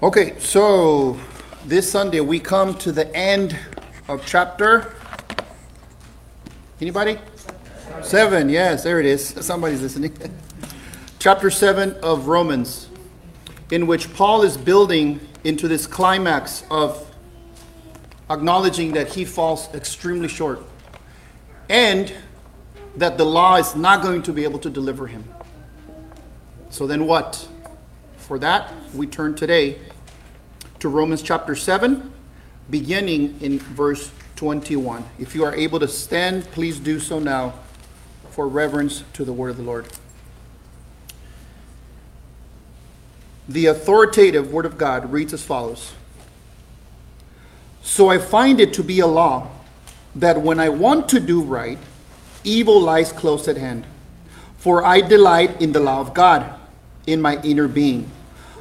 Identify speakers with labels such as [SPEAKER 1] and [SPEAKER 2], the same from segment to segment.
[SPEAKER 1] Okay, so this Sunday we come to the end of chapter. Anybody? Seven, yes, there it is. Somebody's listening. chapter seven of Romans, in which Paul is building into this climax of acknowledging that he falls extremely short and that the law is not going to be able to deliver him. So then what? For that, we turn today to Romans chapter 7, beginning in verse 21. If you are able to stand, please do so now for reverence to the word of the Lord. The authoritative word of God reads as follows So I find it to be a law that when I want to do right, evil lies close at hand. For I delight in the law of God in my inner being.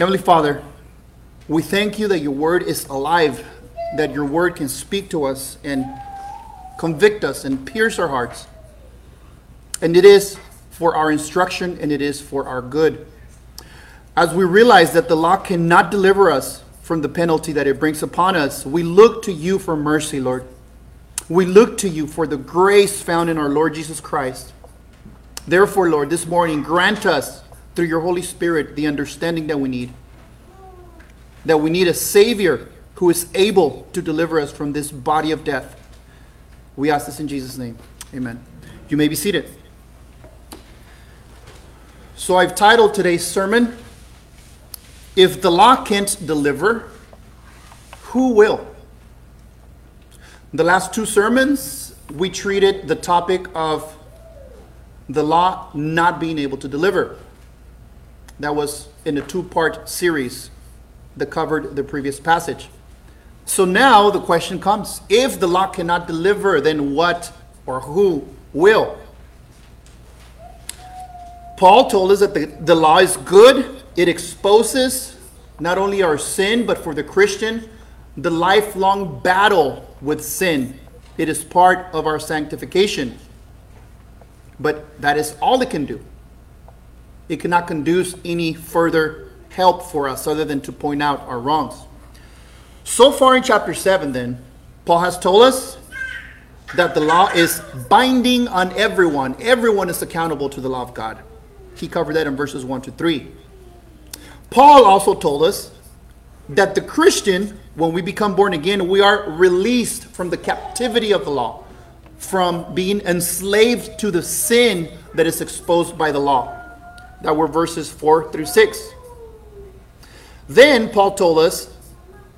[SPEAKER 1] Heavenly Father, we thank you that your word is alive, that your word can speak to us and convict us and pierce our hearts. And it is for our instruction and it is for our good. As we realize that the law cannot deliver us from the penalty that it brings upon us, we look to you for mercy, Lord. We look to you for the grace found in our Lord Jesus Christ. Therefore, Lord, this morning, grant us through your Holy Spirit the understanding that we need. That we need a Savior who is able to deliver us from this body of death. We ask this in Jesus' name. Amen. You may be seated. So I've titled today's sermon, If the Law Can't Deliver, Who Will? The last two sermons, we treated the topic of the law not being able to deliver. That was in a two part series that covered the previous passage. So now the question comes if the law cannot deliver, then what or who will? Paul told us that the, the law is good, it exposes not only our sin, but for the Christian, the lifelong battle with sin. It is part of our sanctification. But that is all it can do it cannot conduce any further help for us other than to point out our wrongs. So far in chapter 7, then, Paul has told us that the law is binding on everyone. Everyone is accountable to the law of God. He covered that in verses 1 to 3. Paul also told us that the Christian, when we become born again, we are released from the captivity of the law, from being enslaved to the sin that is exposed by the law that were verses 4 through 6. Then Paul told us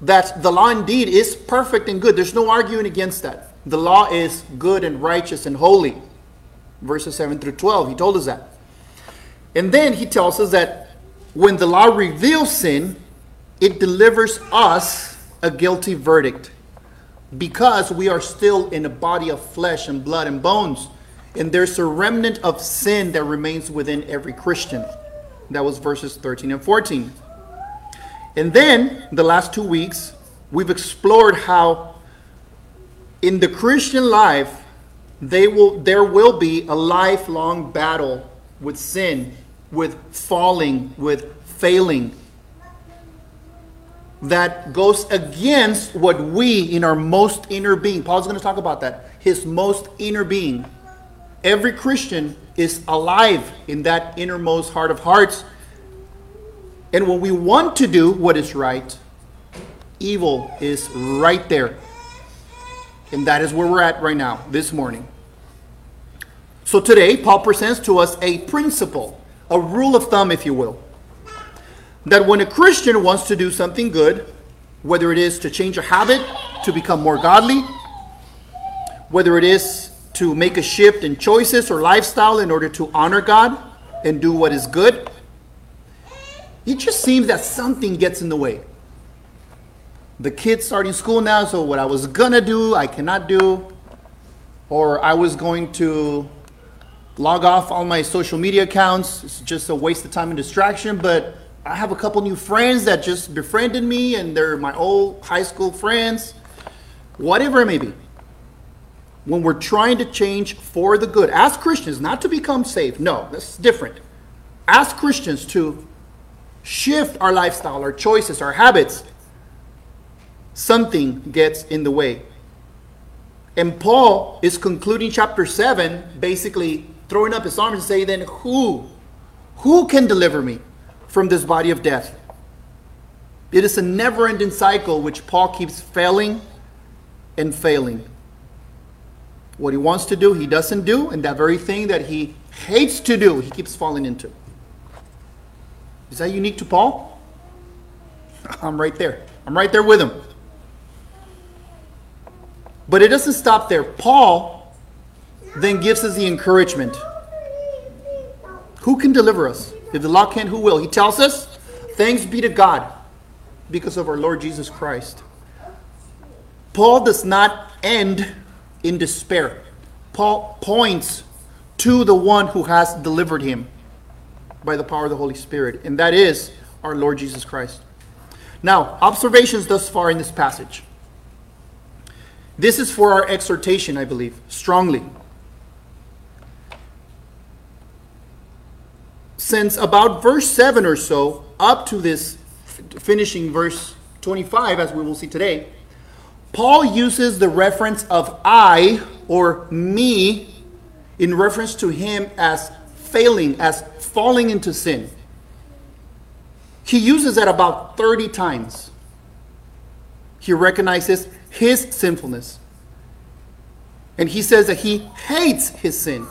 [SPEAKER 1] that the law indeed is perfect and good. There's no arguing against that. The law is good and righteous and holy. Verses 7 through 12, he told us that. And then he tells us that when the law reveals sin, it delivers us a guilty verdict because we are still in a body of flesh and blood and bones and there's a remnant of sin that remains within every Christian. That was verses 13 and 14. And then, the last two weeks, we've explored how in the Christian life, they will, there will be a lifelong battle with sin, with falling, with failing, that goes against what we in our most inner being, Paul's going to talk about that, his most inner being Every Christian is alive in that innermost heart of hearts. And when we want to do what is right, evil is right there. And that is where we're at right now, this morning. So today, Paul presents to us a principle, a rule of thumb, if you will, that when a Christian wants to do something good, whether it is to change a habit, to become more godly, whether it is to make a shift in choices or lifestyle in order to honor God and do what is good, it just seems that something gets in the way. the kids starting school now, so what I was gonna do, I cannot do. Or I was going to log off all my social media accounts. It's just a waste of time and distraction, but I have a couple new friends that just befriended me and they're my old high school friends. Whatever it may be. When we're trying to change for the good, as Christians, not to become saved. No, that's different. As Christians, to shift our lifestyle, our choices, our habits, something gets in the way. And Paul is concluding chapter 7, basically throwing up his arms and saying, Then who? Who can deliver me from this body of death? It is a never ending cycle which Paul keeps failing and failing. What he wants to do, he doesn't do, and that very thing that he hates to do, he keeps falling into. Is that unique to Paul? I'm right there. I'm right there with him. But it doesn't stop there. Paul then gives us the encouragement. Who can deliver us? If the law can't, who will? He tells us, Thanks be to God because of our Lord Jesus Christ. Paul does not end in despair. Paul points to the one who has delivered him by the power of the Holy Spirit, and that is our Lord Jesus Christ. Now, observations thus far in this passage. This is for our exhortation, I believe, strongly. Since about verse 7 or so, up to this finishing verse 25, as we will see today, Paul uses the reference of I or me in reference to him as failing, as falling into sin. He uses that about 30 times. He recognizes his sinfulness. And he says that he hates his sin.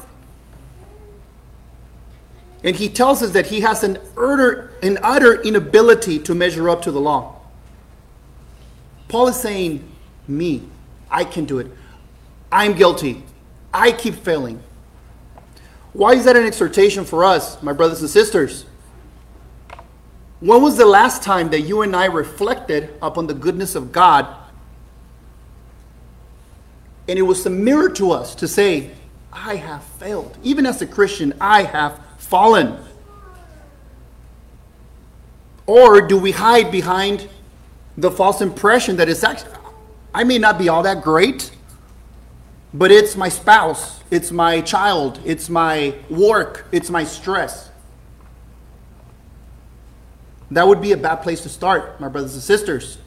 [SPEAKER 1] And he tells us that he has an utter, an utter inability to measure up to the law. Paul is saying, Me, I can do it. I'm guilty. I keep failing. Why is that an exhortation for us, my brothers and sisters? When was the last time that you and I reflected upon the goodness of God? And it was a mirror to us to say, I have failed. Even as a Christian, I have fallen. Or do we hide behind the false impression that it's actually, I may not be all that great, but it's my spouse, it's my child, it's my work, it's my stress. That would be a bad place to start, my brothers and sisters.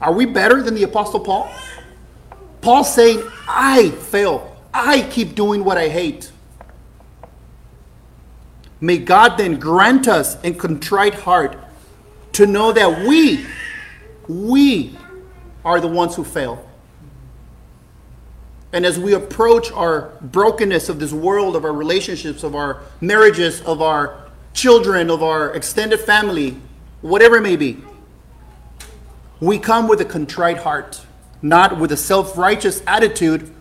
[SPEAKER 1] Are we better than the Apostle Paul? Paul's saying, I fail. I keep doing what I hate. May God then grant us a contrite heart to know that we, we are the ones who fail. And as we approach our brokenness of this world, of our relationships, of our marriages, of our children, of our extended family, whatever it may be, we come with a contrite heart, not with a self righteous attitude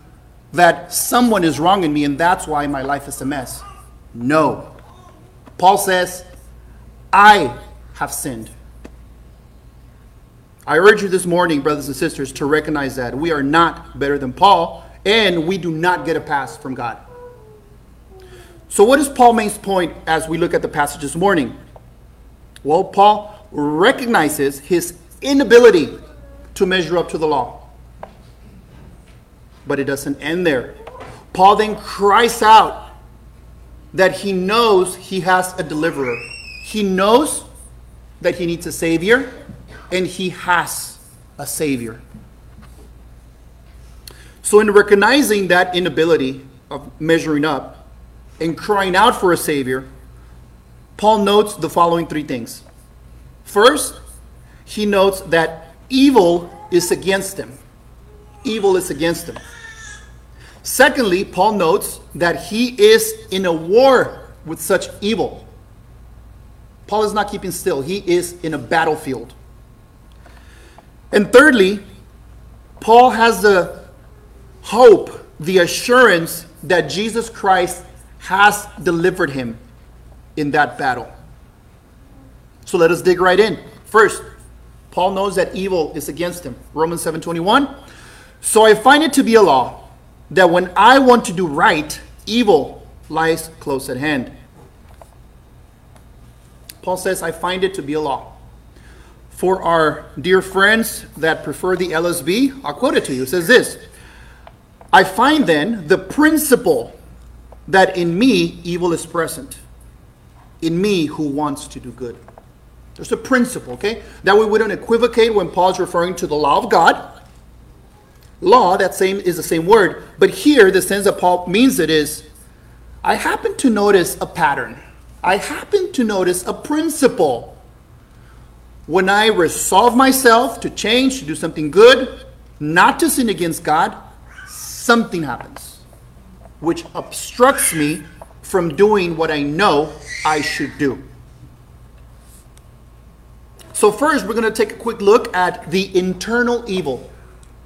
[SPEAKER 1] that someone is wronging me and that's why my life is a mess. No. Paul says, I have sinned. I urge you this morning, brothers and sisters, to recognize that we are not better than Paul and we do not get a pass from God. So, what is Paul Main's point as we look at the passage this morning? Well, Paul recognizes his inability to measure up to the law. But it doesn't end there. Paul then cries out that he knows he has a deliverer. He knows that he needs a savior, and he has a savior. So, in recognizing that inability of measuring up and crying out for a Savior, Paul notes the following three things. First, he notes that evil is against him. Evil is against him. Secondly, Paul notes that he is in a war with such evil. Paul is not keeping still, he is in a battlefield. And thirdly, Paul has the hope, the assurance that Jesus Christ has delivered him in that battle. So let us dig right in. First, Paul knows that evil is against him. Romans 7:21. So I find it to be a law that when I want to do right, evil lies close at hand. Paul says, I find it to be a law. For our dear friends that prefer the LSB, I'll quote it to you. It says this I find then the principle that in me evil is present, in me who wants to do good. There's a principle, okay? That way we wouldn't equivocate when Paul's referring to the law of God. Law, that same is the same word, but here the sense that Paul means it is I happen to notice a pattern. I happen to notice a principle. When I resolve myself to change, to do something good, not to sin against God, something happens which obstructs me from doing what I know I should do. So, first, we're going to take a quick look at the internal evil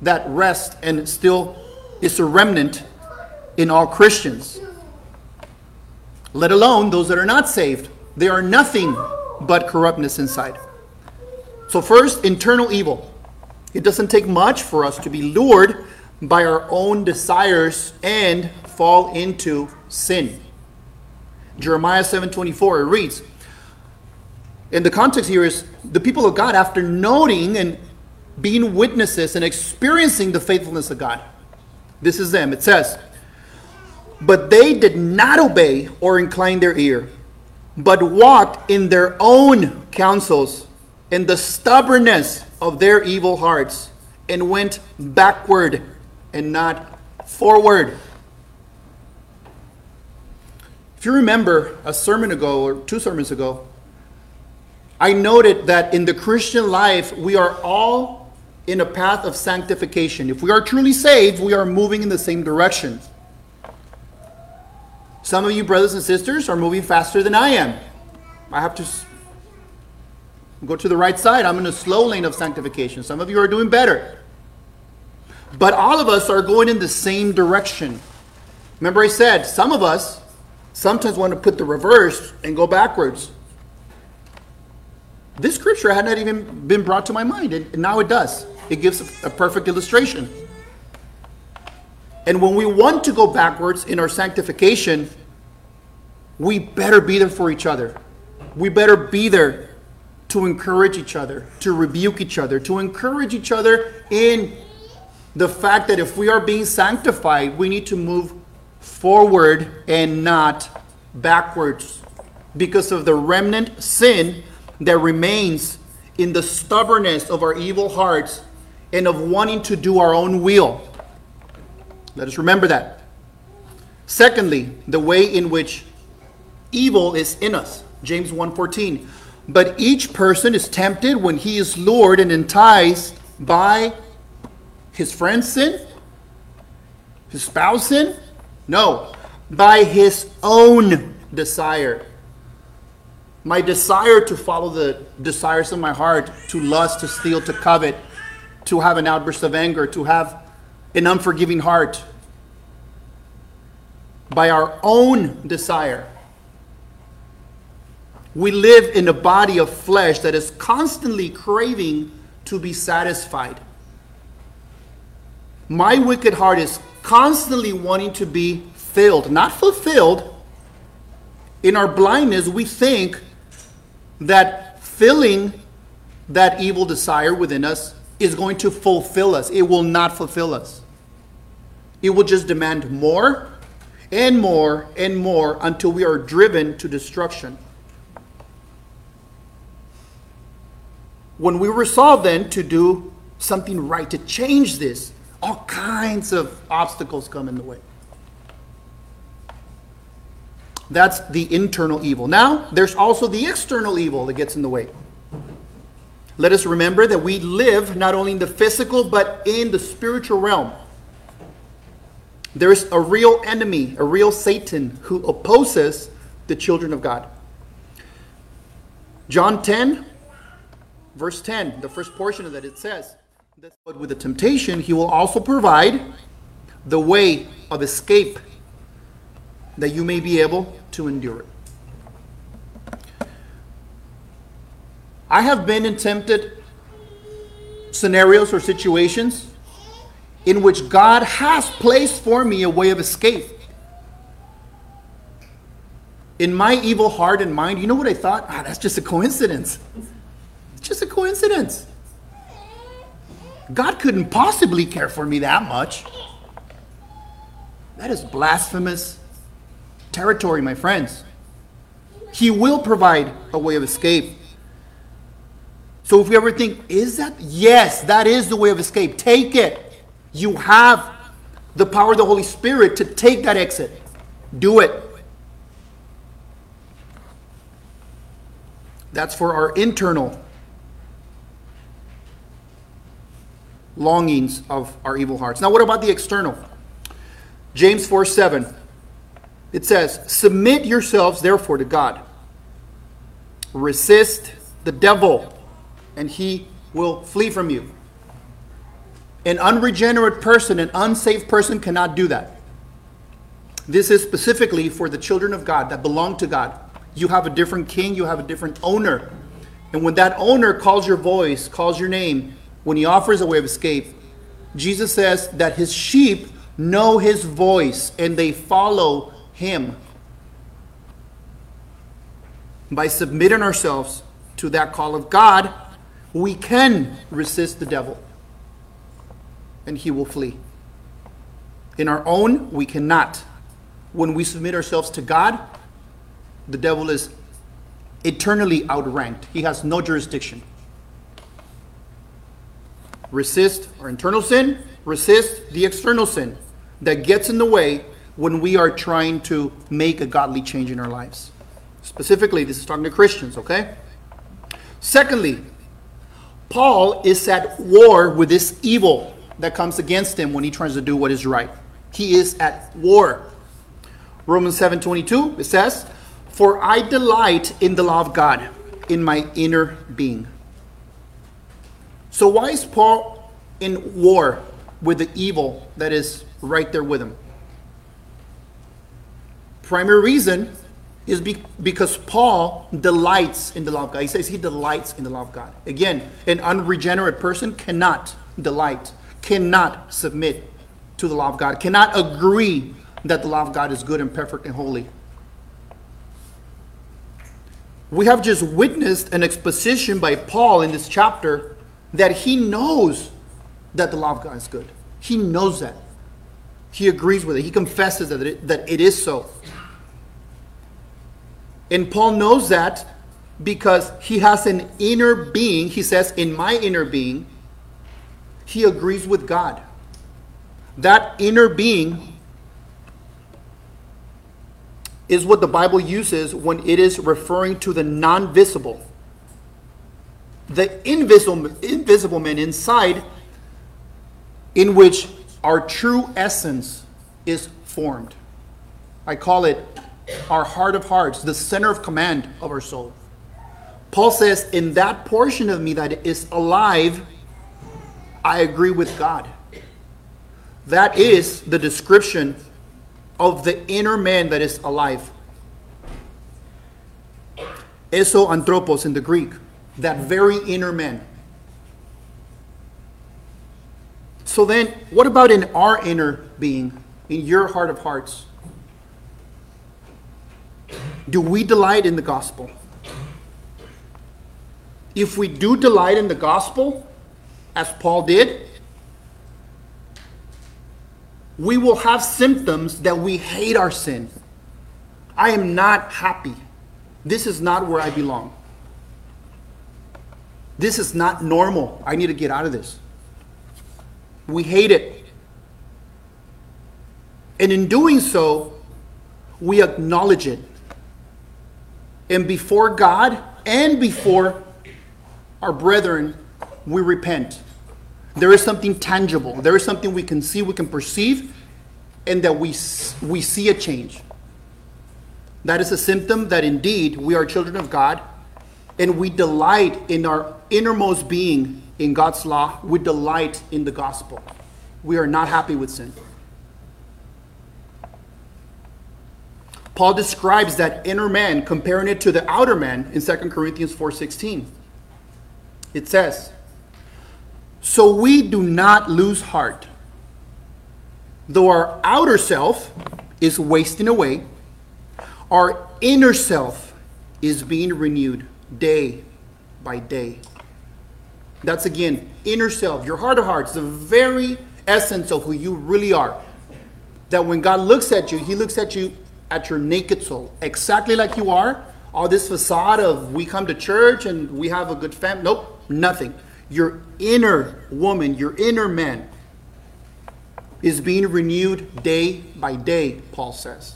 [SPEAKER 1] that rests and still is a remnant in all Christians let alone those that are not saved. They are nothing but corruptness inside. So, first, internal evil. It doesn't take much for us to be lured by our own desires and fall into sin. Jeremiah 7:24 it reads and the context here is the people of God after noting and being witnesses and experiencing the faithfulness of God. This is them. It says, but they did not obey or incline their ear, but walked in their own counsels, in the stubbornness of their evil hearts, and went backward and not forward. If you remember a sermon ago or two sermons ago, I noted that in the Christian life, we are all in a path of sanctification. If we are truly saved, we are moving in the same direction. Some of you brothers and sisters are moving faster than I am. I have to go to the right side. I'm in a slow lane of sanctification. Some of you are doing better. But all of us are going in the same direction. Remember, I said some of us sometimes want to put the reverse and go backwards. This scripture had not even been brought to my mind, and now it does. It gives a perfect illustration. And when we want to go backwards in our sanctification, we better be there for each other. We better be there to encourage each other, to rebuke each other, to encourage each other in the fact that if we are being sanctified, we need to move forward and not backwards because of the remnant sin that remains in the stubbornness of our evil hearts and of wanting to do our own will. Let us remember that. Secondly, the way in which evil is in us. James 1:14. But each person is tempted when he is lured and enticed by his friend's sin, his spouse sin? No, by his own desire. My desire to follow the desires of my heart, to lust, to steal, to covet, to have an outburst of anger, to have an unforgiving heart by our own desire. We live in a body of flesh that is constantly craving to be satisfied. My wicked heart is constantly wanting to be filled, not fulfilled. In our blindness, we think that filling that evil desire within us is going to fulfill us. It will not fulfill us. It will just demand more and more and more until we are driven to destruction. When we resolve then to do something right, to change this, all kinds of obstacles come in the way. That's the internal evil. Now, there's also the external evil that gets in the way. Let us remember that we live not only in the physical, but in the spiritual realm. There's a real enemy, a real Satan, who opposes the children of God. John 10, verse 10, the first portion of that, it says, But with the temptation, he will also provide the way of escape that you may be able to endure it. I have been in tempted scenarios or situations in which God has placed for me a way of escape. In my evil heart and mind, you know what I thought? Ah, that's just a coincidence. Just a coincidence. God couldn't possibly care for me that much. That is blasphemous territory, my friends. He will provide a way of escape. So if you ever think, is that? Yes, that is the way of escape. Take it. You have the power of the Holy Spirit to take that exit. Do it. That's for our internal longings of our evil hearts. Now, what about the external? James 4 7. It says, Submit yourselves therefore to God. Resist the devil, and he will flee from you. An unregenerate person, an unsaved person cannot do that. This is specifically for the children of God that belong to God. You have a different king, you have a different owner. And when that owner calls your voice, calls your name, when he offers a way of escape, Jesus says that his sheep know his voice and they follow him. By submitting ourselves to that call of God, we can resist the devil and he will flee. In our own, we cannot. When we submit ourselves to God, the devil is eternally outranked. He has no jurisdiction. Resist our internal sin, resist the external sin that gets in the way when we are trying to make a godly change in our lives. Specifically, this is talking to Christians, okay? Secondly, Paul is at war with this evil that comes against him when he tries to do what is right. He is at war. Romans 7:22 it says, "For I delight in the law of God in my inner being." So why is Paul in war with the evil that is right there with him? Primary reason is be, because Paul delights in the law of God. He says he delights in the law of God. Again, an unregenerate person cannot delight, cannot submit to the law of God, cannot agree that the law of God is good and perfect and holy. We have just witnessed an exposition by Paul in this chapter that he knows that the law of God is good. He knows that. He agrees with it. He confesses that it, that it is so. And Paul knows that because he has an inner being. He says, In my inner being, he agrees with God. That inner being is what the Bible uses when it is referring to the non visible. The invisible, invisible man inside, in which our true essence is formed. I call it our heart of hearts, the center of command of our soul. Paul says, in that portion of me that is alive, I agree with God. That is the description of the inner man that is alive. Eso anthropos in the Greek, that very inner man. So then, what about in our inner being, in your heart of hearts? Do we delight in the gospel? If we do delight in the gospel, as Paul did, we will have symptoms that we hate our sin. I am not happy. This is not where I belong. This is not normal. I need to get out of this. We hate it. And in doing so, we acknowledge it. And before God and before our brethren, we repent. There is something tangible. There is something we can see, we can perceive, and that we, we see a change. That is a symptom that indeed we are children of God and we delight in our innermost being in God's law. We delight in the gospel. We are not happy with sin. Paul describes that inner man, comparing it to the outer man in 2 Corinthians 4.16. It says, So we do not lose heart. Though our outer self is wasting away, our inner self is being renewed day by day. That's again, inner self, your heart of hearts, the very essence of who you really are. That when God looks at you, He looks at you at your naked soul, exactly like you are. All this facade of we come to church and we have a good family. Nope, nothing. Your inner woman, your inner man is being renewed day by day, Paul says.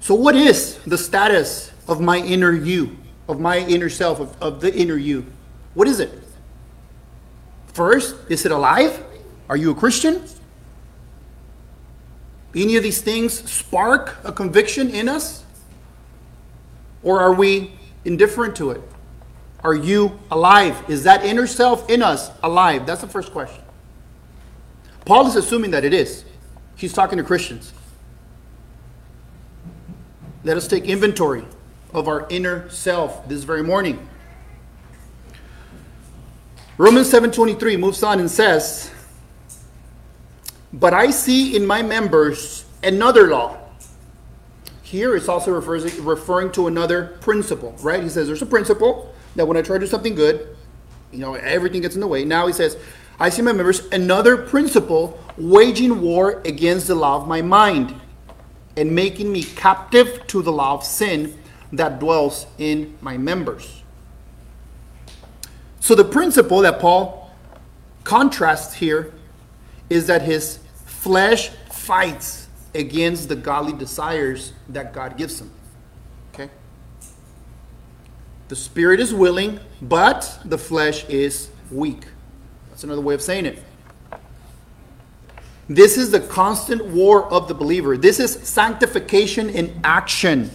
[SPEAKER 1] So, what is the status of my inner you, of my inner self, of, of the inner you? What is it? First, is it alive? Are you a Christian? Any of these things spark a conviction in us? Or are we indifferent to it? Are you alive? Is that inner self in us alive? That's the first question. Paul is assuming that it is. He's talking to Christians. Let us take inventory of our inner self this very morning. Romans 7:23 moves on and says, "But I see in my members another law." Here it's also refers, referring to another principle, right? He says there's a principle that when I try to do something good, you know, everything gets in the way. Now he says, I see my members another principle waging war against the law of my mind and making me captive to the law of sin that dwells in my members. So, the principle that Paul contrasts here is that his flesh fights against the godly desires that God gives him. Okay? The spirit is willing, but the flesh is weak. That's another way of saying it. This is the constant war of the believer. This is sanctification in action.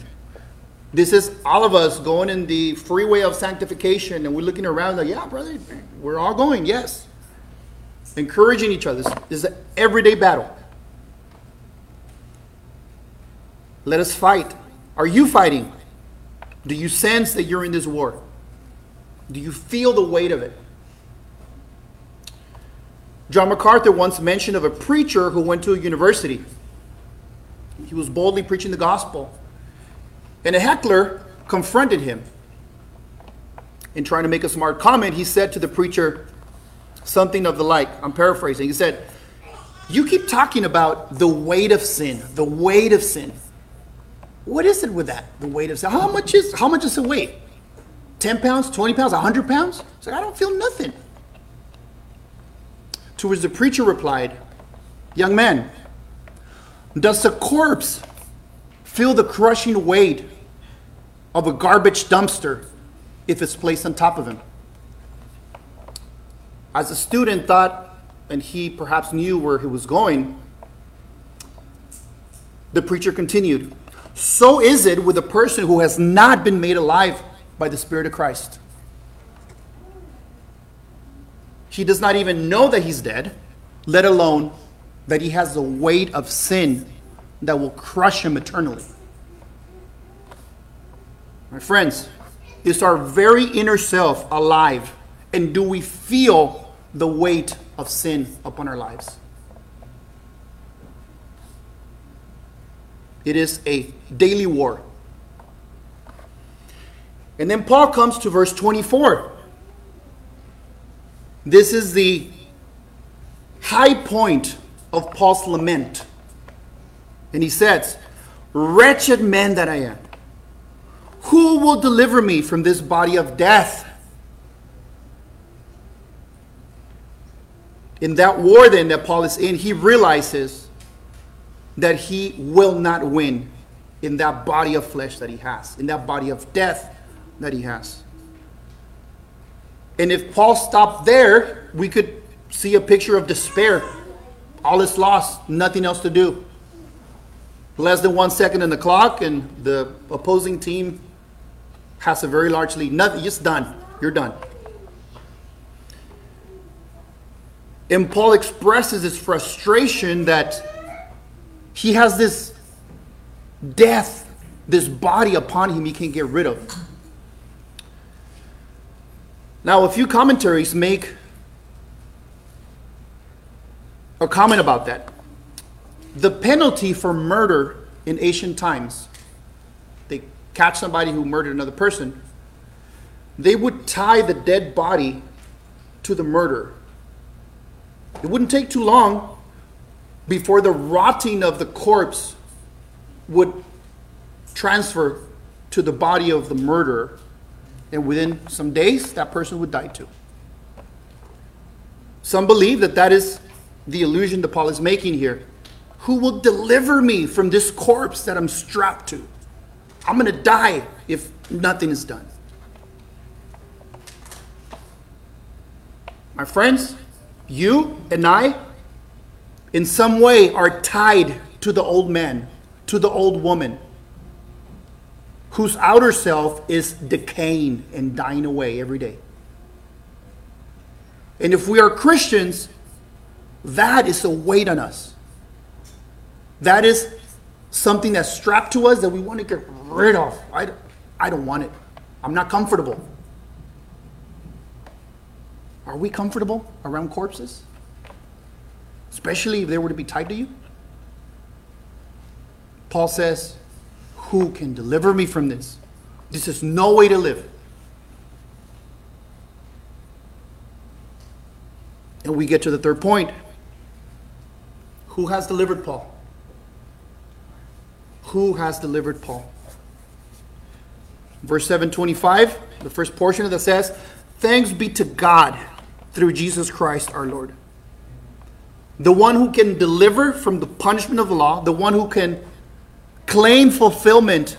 [SPEAKER 1] This is all of us going in the freeway of sanctification, and we're looking around like, yeah, brother, we're all going, yes. Encouraging each other. This is an everyday battle. Let us fight. Are you fighting? Do you sense that you're in this war? Do you feel the weight of it? John MacArthur once mentioned of a preacher who went to a university. He was boldly preaching the gospel. And a heckler confronted him. In trying to make a smart comment, he said to the preacher something of the like. I'm paraphrasing. He said, You keep talking about the weight of sin, the weight of sin. What is it with that? The weight of sin. How much is how much is the weight? 10 pounds, 20 pounds, 100 pounds? It's like, I don't feel nothing. To which the preacher replied, Young man, does a corpse feel the crushing weight of a garbage dumpster if it's placed on top of him? As the student thought, and he perhaps knew where he was going, the preacher continued, So is it with a person who has not been made alive by the Spirit of Christ. He does not even know that he's dead, let alone that he has the weight of sin that will crush him eternally. My friends, is our very inner self alive? And do we feel the weight of sin upon our lives? It is a daily war. And then Paul comes to verse 24. This is the high point of Paul's lament. And he says, Wretched man that I am, who will deliver me from this body of death? In that war, then, that Paul is in, he realizes that he will not win in that body of flesh that he has, in that body of death that he has. And if Paul stopped there, we could see a picture of despair. All is lost, nothing else to do. Less than one second in the clock, and the opposing team has a very large lead. Nothing, just done. You're done. And Paul expresses his frustration that he has this death, this body upon him he can't get rid of. Now, a few commentaries make a comment about that. The penalty for murder in ancient times, catch somebody who murdered another person, they would tie the dead body to the murderer. It wouldn't take too long before the rotting of the corpse would transfer to the body of the murderer. And within some days, that person would die too. Some believe that that is the illusion that Paul is making here. Who will deliver me from this corpse that I'm strapped to? I'm going to die if nothing is done. My friends, you and I, in some way, are tied to the old man, to the old woman, whose outer self is decaying and dying away every day. And if we are Christians, that is a weight on us. That is something that's strapped to us that we want to get rid of. I, I don't want it. I'm not comfortable. Are we comfortable around corpses? Especially if they were to be tied to you? Paul says, Who can deliver me from this? This is no way to live. And we get to the third point. Who has delivered Paul? Who has delivered Paul? Verse 725, the first portion of that says, Thanks be to God through Jesus Christ our Lord. The one who can deliver from the punishment of the law, the one who can claim fulfillment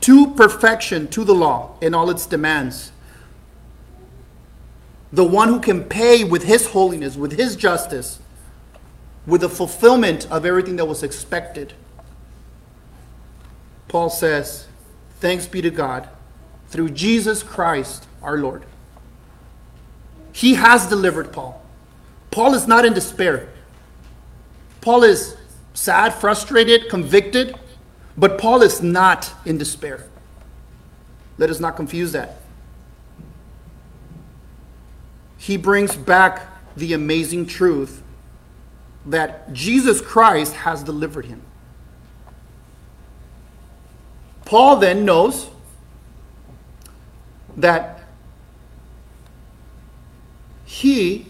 [SPEAKER 1] to perfection to the law and all its demands. The one who can pay with his holiness, with his justice, with the fulfillment of everything that was expected. Paul says, Thanks be to God through Jesus Christ our Lord. He has delivered Paul. Paul is not in despair. Paul is sad, frustrated, convicted, but Paul is not in despair. Let us not confuse that. He brings back the amazing truth that Jesus Christ has delivered him. Paul then knows that he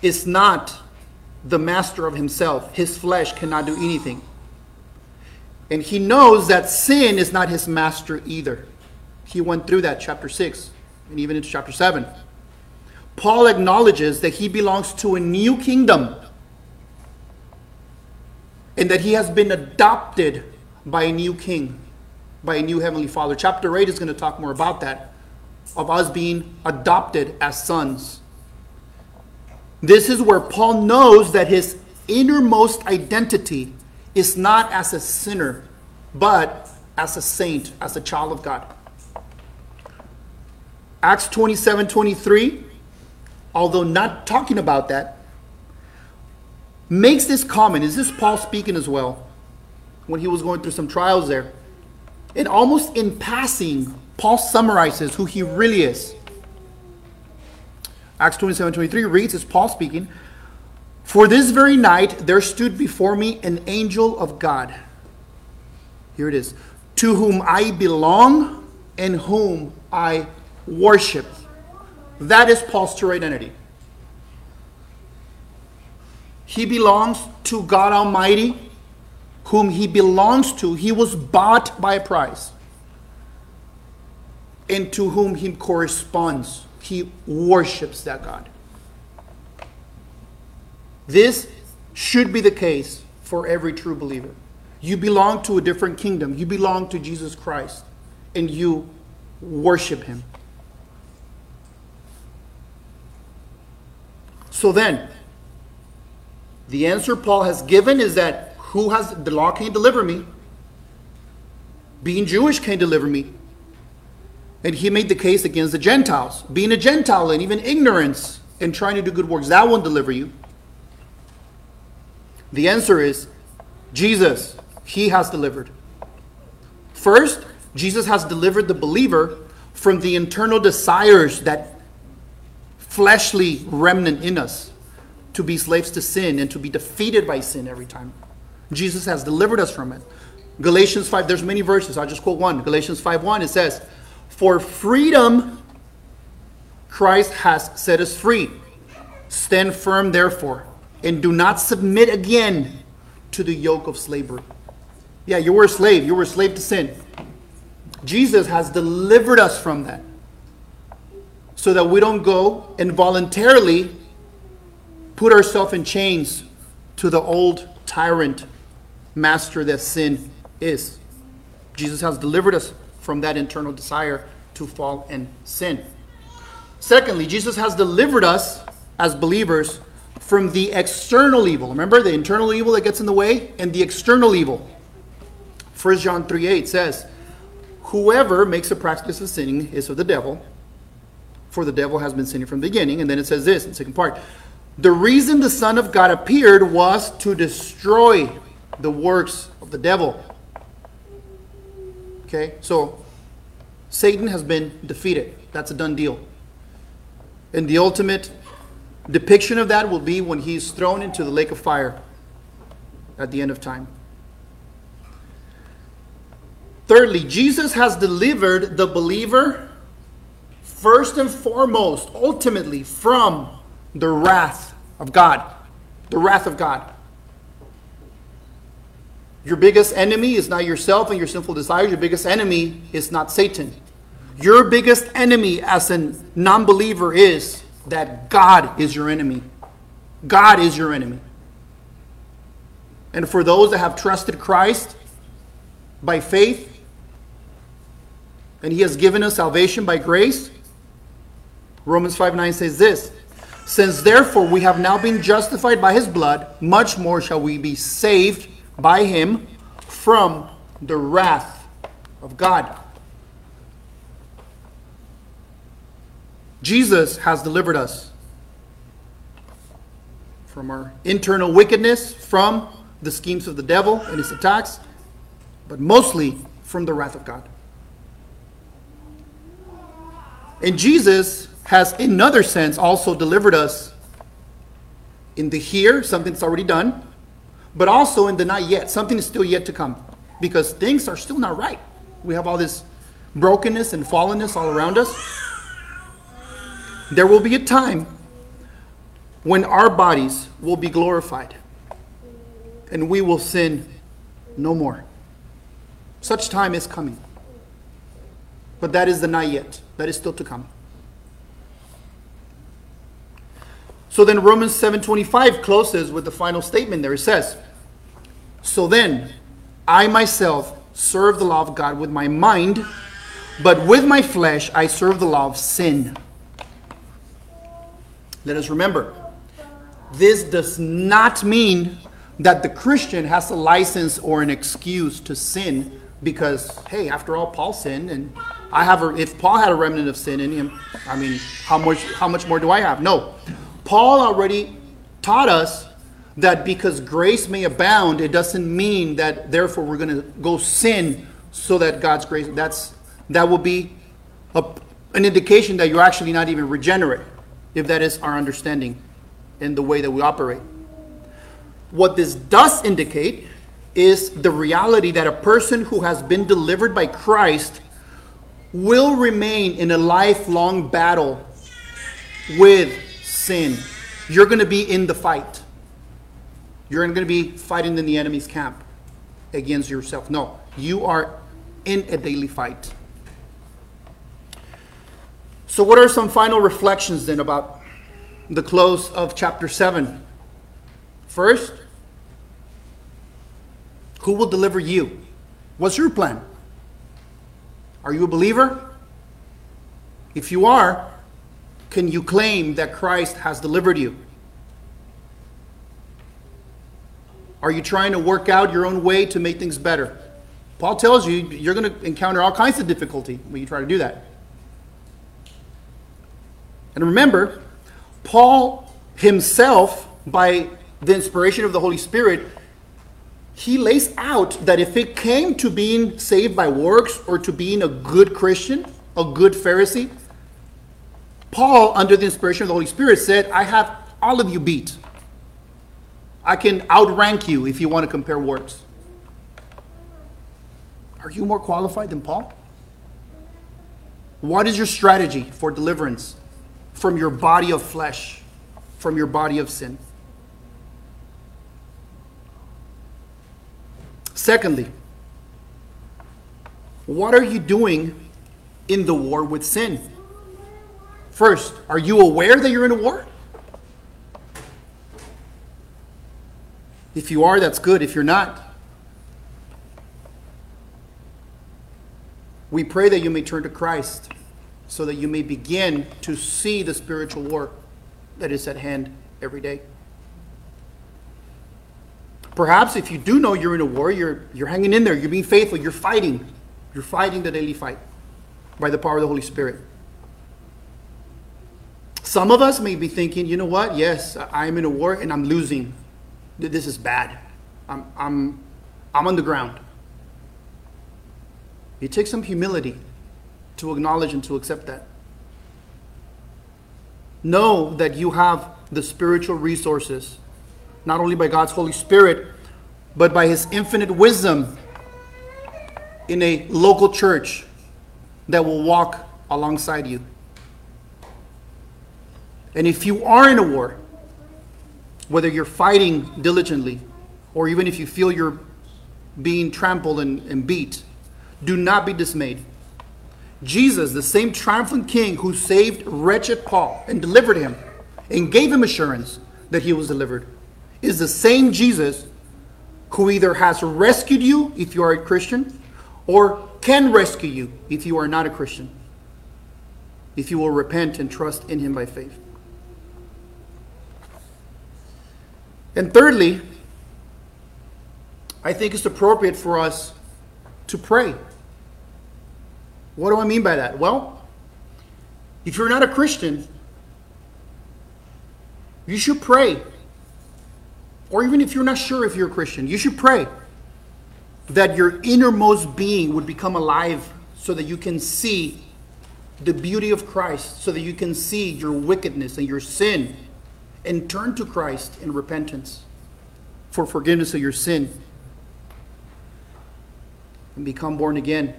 [SPEAKER 1] is not the master of himself. His flesh cannot do anything. And he knows that sin is not his master either. He went through that chapter 6 and even into chapter 7. Paul acknowledges that he belongs to a new kingdom and that he has been adopted by a new king, by a new heavenly father. Chapter 8 is going to talk more about that of us being adopted as sons. This is where Paul knows that his innermost identity is not as a sinner, but as a saint, as a child of God. Acts 27 23, although not talking about that, makes this comment. Is this Paul speaking as well? When he was going through some trials there. And almost in passing, Paul summarizes who he really is. Acts 27 23 reads, as Paul speaking, For this very night there stood before me an angel of God. Here it is. To whom I belong and whom I worship. That is Paul's true identity. He belongs to God Almighty, whom he belongs to. He was bought by a price and to whom he corresponds. He worships that God. This should be the case for every true believer. You belong to a different kingdom. You belong to Jesus Christ, and you worship him. So then, the answer Paul has given is that who has the law can't deliver me. Being Jewish can't deliver me. And he made the case against the Gentiles. Being a Gentile and even ignorance and trying to do good works, that won't deliver you. The answer is Jesus. He has delivered. First, Jesus has delivered the believer from the internal desires that fleshly remnant in us to be slaves to sin and to be defeated by sin every time. Jesus has delivered us from it. Galatians 5, there's many verses. I'll just quote one. Galatians 5 1, it says, For freedom Christ has set us free. Stand firm, therefore, and do not submit again to the yoke of slavery. Yeah, you were a slave. You were a slave to sin. Jesus has delivered us from that so that we don't go and voluntarily put ourselves in chains to the old tyrant master that sin is. Jesus has delivered us from that internal desire to fall and sin. Secondly, Jesus has delivered us as believers from the external evil. Remember the internal evil that gets in the way and the external evil. 1 John 3 8 says, Whoever makes a practice of sinning is of the devil, for the devil has been sinning from the beginning. And then it says this in the second part The reason the Son of God appeared was to destroy the works of the devil. Okay, so Satan has been defeated. That's a done deal. And the ultimate depiction of that will be when he's thrown into the lake of fire at the end of time. Thirdly, Jesus has delivered the believer first and foremost, ultimately, from the wrath of God. The wrath of God. Your biggest enemy is not yourself and your sinful desires. Your biggest enemy is not Satan. Your biggest enemy as a non believer is that God is your enemy. God is your enemy. And for those that have trusted Christ by faith, and He has given us salvation by grace, Romans 5 9 says this Since therefore we have now been justified by His blood, much more shall we be saved by Him from the wrath of God. Jesus has delivered us from our internal wickedness, from the schemes of the devil and his attacks, but mostly from the wrath of God. And Jesus has, in another sense, also delivered us in the here, something that's already done, but also in the not yet, something is still yet to come, because things are still not right. We have all this brokenness and fallenness all around us. There will be a time when our bodies will be glorified and we will sin no more. Such time is coming. But that is the not yet. That is still to come. So then Romans 7:25 closes with the final statement there. It says, "So then I myself serve the law of God with my mind, but with my flesh I serve the law of sin." Let us remember, this does not mean that the Christian has a license or an excuse to sin because, hey, after all, Paul sinned, and I have a, if Paul had a remnant of sin in him, I mean, how much, how much more do I have? No. Paul already taught us that because grace may abound, it doesn't mean that therefore we're going to go sin so that God's grace, that's, that will be a, an indication that you're actually not even regenerate if that is our understanding in the way that we operate. What this does indicate is the reality that a person who has been delivered by Christ will remain in a lifelong battle with sin. You're going to be in the fight. You're going to be fighting in the enemy's camp against yourself. No, you are in a daily fight. So, what are some final reflections then about the close of chapter 7? First, who will deliver you? What's your plan? Are you a believer? If you are, can you claim that Christ has delivered you? Are you trying to work out your own way to make things better? Paul tells you you're going to encounter all kinds of difficulty when you try to do that. And remember, Paul himself, by the inspiration of the Holy Spirit, he lays out that if it came to being saved by works or to being a good Christian, a good Pharisee? Paul, under the inspiration of the Holy Spirit, said, I have all of you beat. I can outrank you if you want to compare words. Are you more qualified than Paul? What is your strategy for deliverance from your body of flesh, from your body of sin? Secondly, what are you doing in the war with sin? First, are you aware that you're in a war? If you are, that's good. If you're not, we pray that you may turn to Christ so that you may begin to see the spiritual war that is at hand every day. Perhaps if you do know you're in a war, you're, you're hanging in there, you're being faithful, you're fighting. You're fighting the daily fight by the power of the Holy Spirit. Some of us may be thinking, you know what? Yes, I'm in a war and I'm losing. This is bad. I'm, I'm, I'm on the ground. It takes some humility to acknowledge and to accept that. Know that you have the spiritual resources, not only by God's Holy Spirit, but by His infinite wisdom in a local church that will walk alongside you. And if you are in a war, whether you're fighting diligently or even if you feel you're being trampled and, and beat, do not be dismayed. Jesus, the same triumphant king who saved wretched Paul and delivered him and gave him assurance that he was delivered, is the same Jesus who either has rescued you if you are a Christian or can rescue you if you are not a Christian, if you will repent and trust in him by faith. And thirdly, I think it's appropriate for us to pray. What do I mean by that? Well, if you're not a Christian, you should pray. Or even if you're not sure if you're a Christian, you should pray that your innermost being would become alive so that you can see the beauty of Christ, so that you can see your wickedness and your sin and turn to Christ in repentance for forgiveness of your sin and become born again.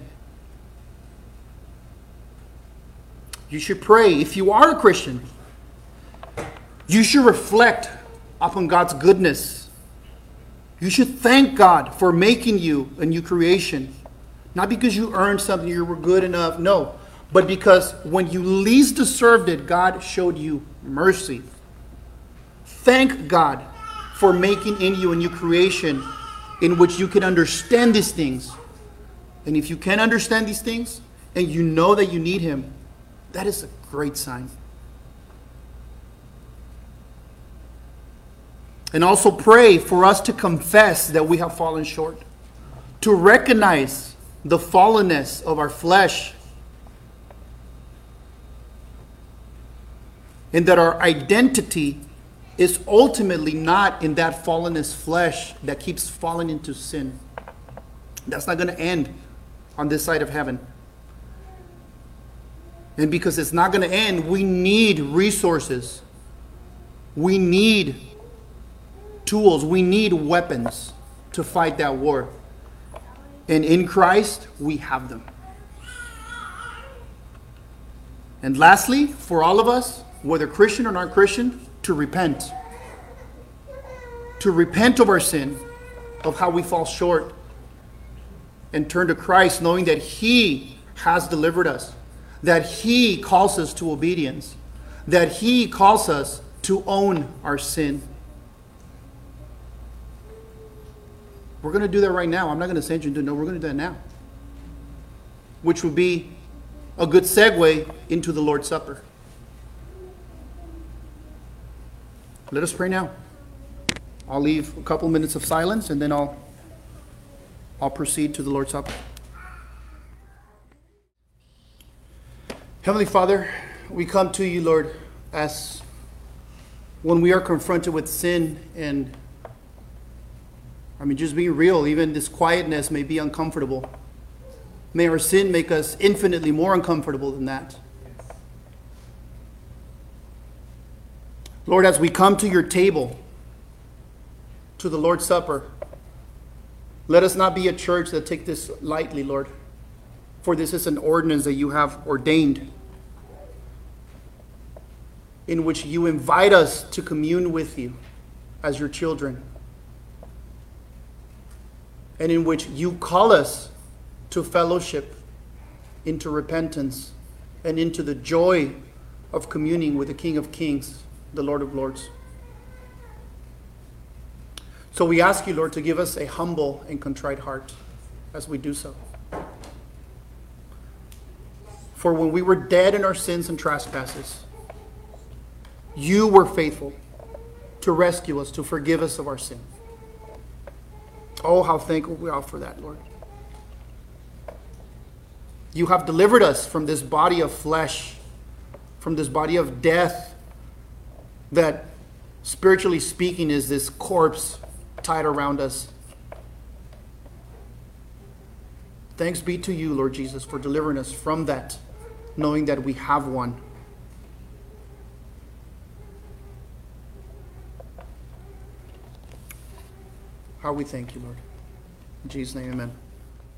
[SPEAKER 1] You should pray. If you are a Christian, you should reflect upon God's goodness. You should thank God for making you a new creation. Not because you earned something, you were good enough. No. But because when you least deserved it, God showed you mercy. Thank God for making in you a new creation in which you can understand these things. And if you can understand these things and you know that you need Him, that is a great sign. And also pray for us to confess that we have fallen short, to recognize the fallenness of our flesh, and that our identity is ultimately not in that fallenness flesh that keeps falling into sin. That's not going to end on this side of heaven. And because it's not going to end, we need resources. We need tools. We need weapons to fight that war. And in Christ, we have them. And lastly, for all of us, whether Christian or non Christian, to repent. To repent of our sin, of how we fall short, and turn to Christ, knowing that He has delivered us that He calls us to obedience, that He calls us to own our sin. We're going to do that right now. I'm not going to send you to no, we're going to do that now. Which would be a good segue into the Lord's Supper. Let us pray now. I'll leave a couple minutes of silence and then I'll I'll proceed to the Lord's Supper. Heavenly Father, we come to you, Lord, as when we are confronted with sin and I mean, just being real, even this quietness may be uncomfortable. May our sin make us infinitely more uncomfortable than that. Lord, as we come to your table, to the Lord's Supper, let us not be a church that take this lightly, Lord, for this is an ordinance that you have ordained, in which you invite us to commune with you as your children, and in which you call us to fellowship, into repentance, and into the joy of communing with the King of Kings, the Lord of Lords. So we ask you, Lord, to give us a humble and contrite heart as we do so. For when we were dead in our sins and trespasses, you were faithful to rescue us, to forgive us of our sin. Oh, how thankful we are for that, Lord. You have delivered us from this body of flesh, from this body of death, that spiritually speaking is this corpse tied around us. Thanks be to you, Lord Jesus, for delivering us from that, knowing that we have one. How we thank you, Lord. In Jesus' name, amen.